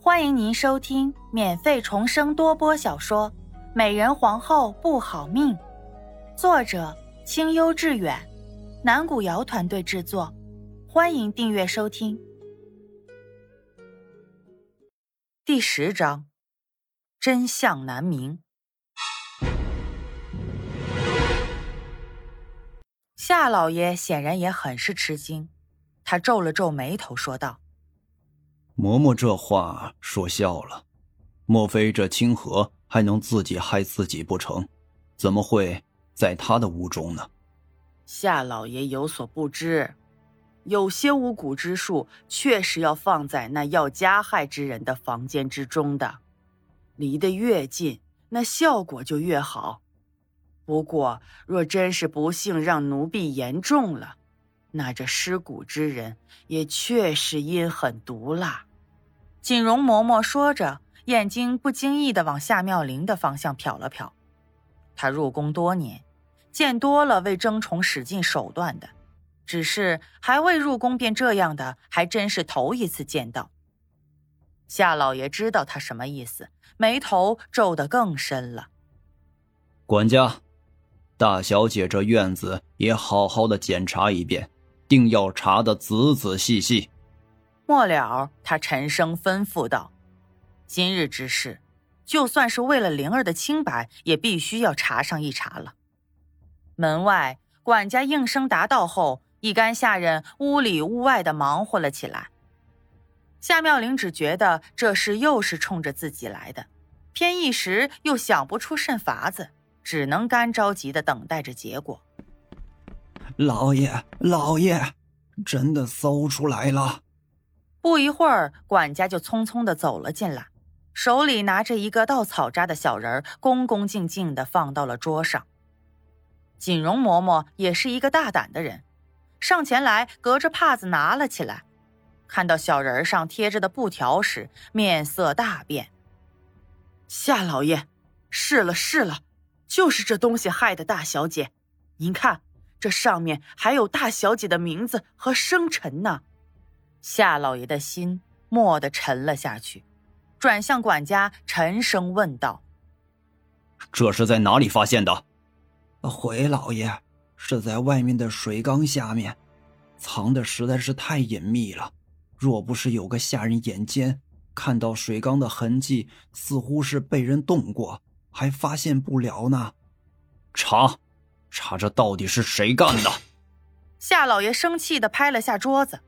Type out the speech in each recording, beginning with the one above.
欢迎您收听免费重生多播小说《美人皇后不好命》，作者清幽致远，南古瑶团队制作。欢迎订阅收听。第十章，真相难明。夏老爷显然也很是吃惊，他皱了皱眉头，说道。嬷嬷这话说笑了，莫非这清河还能自己害自己不成？怎么会在他的屋中呢？夏老爷有所不知，有些巫蛊之术确实要放在那要加害之人的房间之中的，离得越近，那效果就越好。不过，若真是不幸让奴婢言中了，那这尸骨之人也确实阴狠毒辣。锦荣嬷嬷说着，眼睛不经意的往夏妙玲的方向瞟了瞟。她入宫多年，见多了为争宠使尽手段的，只是还未入宫便这样的，还真是头一次见到。夏老爷知道他什么意思，眉头皱得更深了。管家，大小姐这院子也好好的检查一遍，定要查的仔仔细细。末了，他沉声吩咐道：“今日之事，就算是为了灵儿的清白，也必须要查上一查了。”门外，管家应声答道后，一干下人屋里屋外的忙活了起来。夏妙玲只觉得这事又是冲着自己来的，偏一时又想不出甚法子，只能干着急的等待着结果。老爷，老爷，真的搜出来了。不一会儿，管家就匆匆的走了进来，手里拿着一个稻草扎的小人儿恭恭敬敬的放到了桌上。锦荣嬷嬷也是一个大胆的人，上前来隔着帕子拿了起来，看到小人上贴着的布条时，面色大变。夏老爷，是了是了，就是这东西害的大小姐。您看，这上面还有大小姐的名字和生辰呢。夏老爷的心蓦地沉了下去，转向管家，沉声问道：“这是在哪里发现的？”“回老爷，是在外面的水缸下面，藏的实在是太隐秘了。若不是有个下人眼尖，看到水缸的痕迹似乎是被人动过，还发现不了呢。”“查，查这到底是谁干的？”夏老爷生气的拍了下桌子。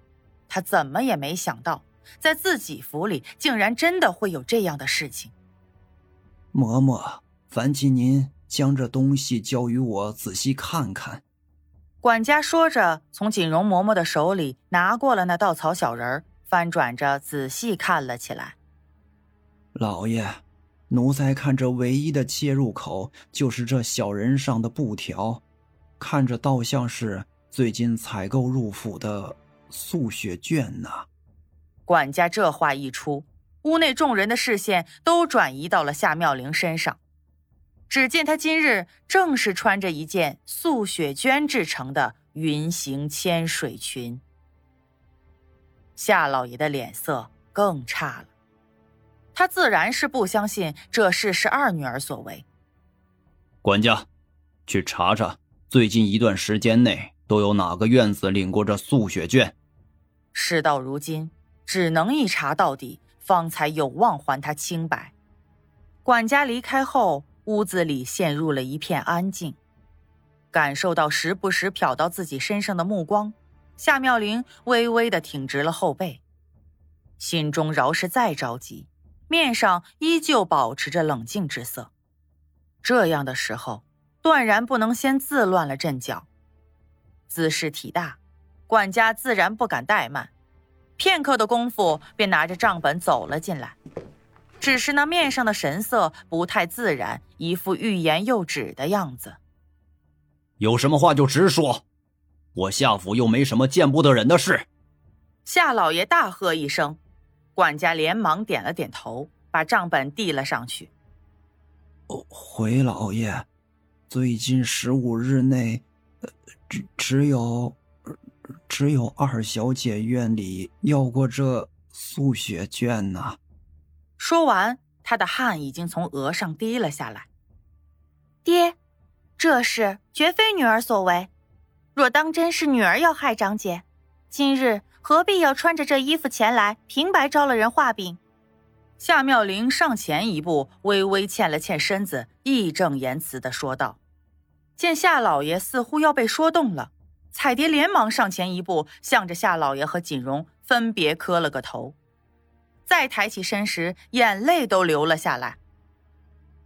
他怎么也没想到，在自己府里竟然真的会有这样的事情。嬷嬷，烦请您将这东西交与我仔细看看。管家说着，从锦荣嬷嬷的手里拿过了那稻草小人，翻转着仔细看了起来。老爷，奴才看这唯一的切入口就是这小人上的布条，看着倒像是最近采购入府的。素雪卷呢？管家这话一出，屋内众人的视线都转移到了夏妙玲身上。只见她今日正是穿着一件素雪绢制成的云行千水裙。夏老爷的脸色更差了，他自然是不相信这事是二女儿所为。管家，去查查最近一段时间内都有哪个院子领过这素雪绢。事到如今，只能一查到底，方才有望还他清白。管家离开后，屋子里陷入了一片安静。感受到时不时瞟到自己身上的目光，夏妙玲微微的挺直了后背，心中饶是再着急，面上依旧保持着冷静之色。这样的时候，断然不能先自乱了阵脚。姿势体大。管家自然不敢怠慢，片刻的功夫便拿着账本走了进来，只是那面上的神色不太自然，一副欲言又止的样子。有什么话就直说，我夏府又没什么见不得人的事。夏老爷大喝一声，管家连忙点了点头，把账本递了上去。回老爷，最近十五日内，只只有。只有二小姐院里要过这素血绢呐。说完，他的汗已经从额上滴了下来。爹，这事绝非女儿所为。若当真是女儿要害长姐，今日何必要穿着这衣服前来，平白招了人画饼？夏妙玲上前一步，微微欠了欠身子，义正言辞的说道。见夏老爷似乎要被说动了，彩蝶连忙上前一步，向着夏老爷和锦荣分别磕了个头，再抬起身时，眼泪都流了下来。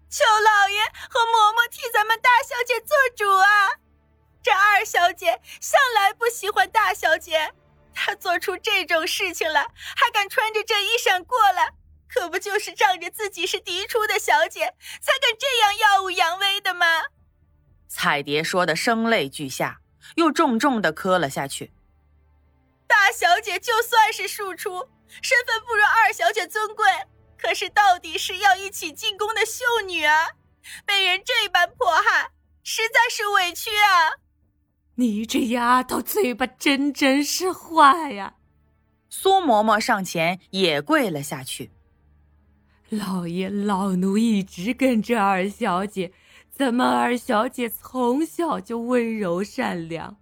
求老爷和嬷嬷替咱们大小姐做主啊！这二小姐向来不喜欢大小姐，她做出这种事情来，还敢穿着这衣裳过来。可不就是仗着自己是嫡出的小姐，才敢这样耀武扬威的吗？彩蝶说的声泪俱下，又重重的磕了下去。大小姐就算是庶出，身份不如二小姐尊贵，可是到底是要一起进宫的秀女啊，被人这般迫害，实在是委屈啊！你这丫头嘴巴真真是坏呀！苏嬷嬷上前也跪了下去。老爷，老奴一直跟着二小姐，咱们二小姐从小就温柔善良，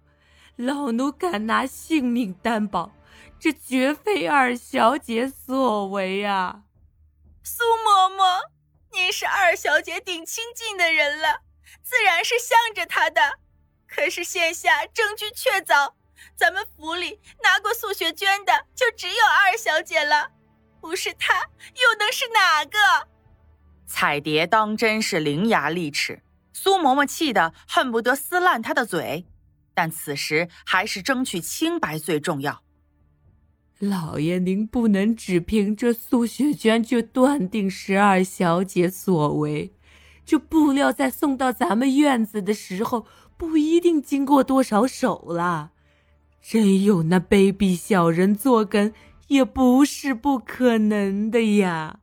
老奴敢拿性命担保，这绝非二小姐所为啊！苏嬷嬷，您是二小姐顶亲近的人了，自然是向着她的。可是现下证据确凿，咱们府里拿过素雪娟的就只有二小姐了。不是她，又能是哪个？彩蝶当真是伶牙俐齿，苏嬷嬷气得恨不得撕烂她的嘴，但此时还是争取清白最重要。老爷，您不能只凭这素雪娟就断定十二小姐所为，这布料在送到咱们院子的时候，不一定经过多少手了，真有那卑鄙小人作梗。也不是不可能的呀，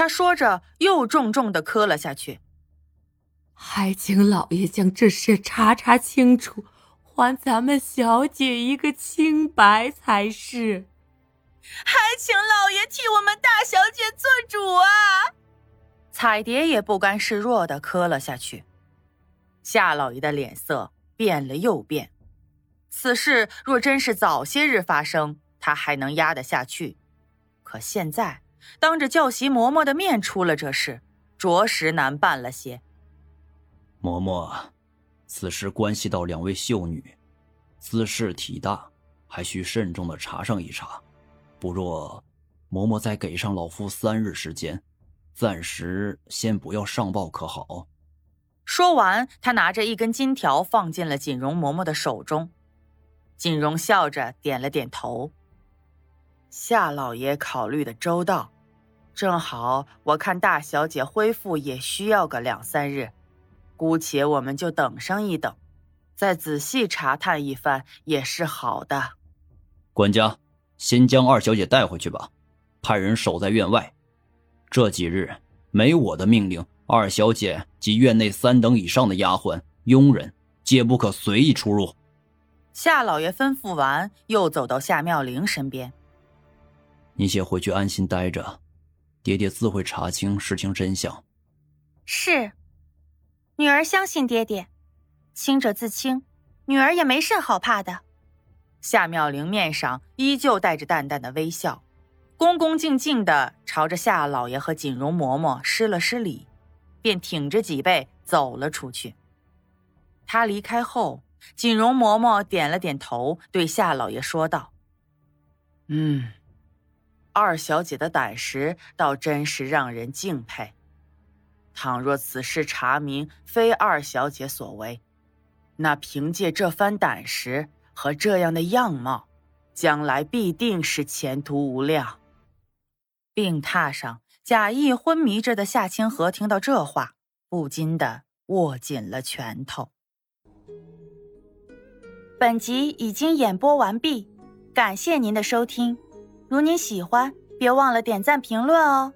他说着，又重重的磕了下去。还请老爷将这事查查清楚，还咱们小姐一个清白才是。还请老爷替我们大小姐做主啊！彩蝶也不甘示弱的磕了下去。夏老爷的脸色变了又变，此事若真是早些日发生。他还能压得下去，可现在当着教习嬷嬷的面出了这事，着实难办了些。嬷嬷，此事关系到两位秀女，此事体大，还需慎重的查上一查。不若，嬷嬷再给上老夫三日时间，暂时先不要上报，可好？说完，他拿着一根金条放进了锦荣嬷嬷的手中。锦荣笑着点了点头。夏老爷考虑的周到，正好我看大小姐恢复也需要个两三日，姑且我们就等上一等，再仔细查探一番也是好的。管家，先将二小姐带回去吧，派人守在院外。这几日没我的命令，二小姐及院内三等以上的丫鬟、佣人皆不可随意出入。夏老爷吩咐完，又走到夏妙玲身边。你先回去安心待着，爹爹自会查清事情真相。是，女儿相信爹爹，清者自清，女儿也没甚好怕的。夏妙玲面上依旧带着淡淡的微笑，恭恭敬敬的朝着夏老爷和锦荣嬷嬷施了施礼，便挺着脊背走了出去。他离开后，锦荣嬷嬷点了点头，对夏老爷说道：“嗯。”二小姐的胆识倒真是让人敬佩。倘若此事查明非二小姐所为，那凭借这番胆识和这样的样貌，将来必定是前途无量。病榻上假意昏迷着的夏清河听到这话，不禁的握紧了拳头。本集已经演播完毕，感谢您的收听。如您喜欢，别忘了点赞评论哦。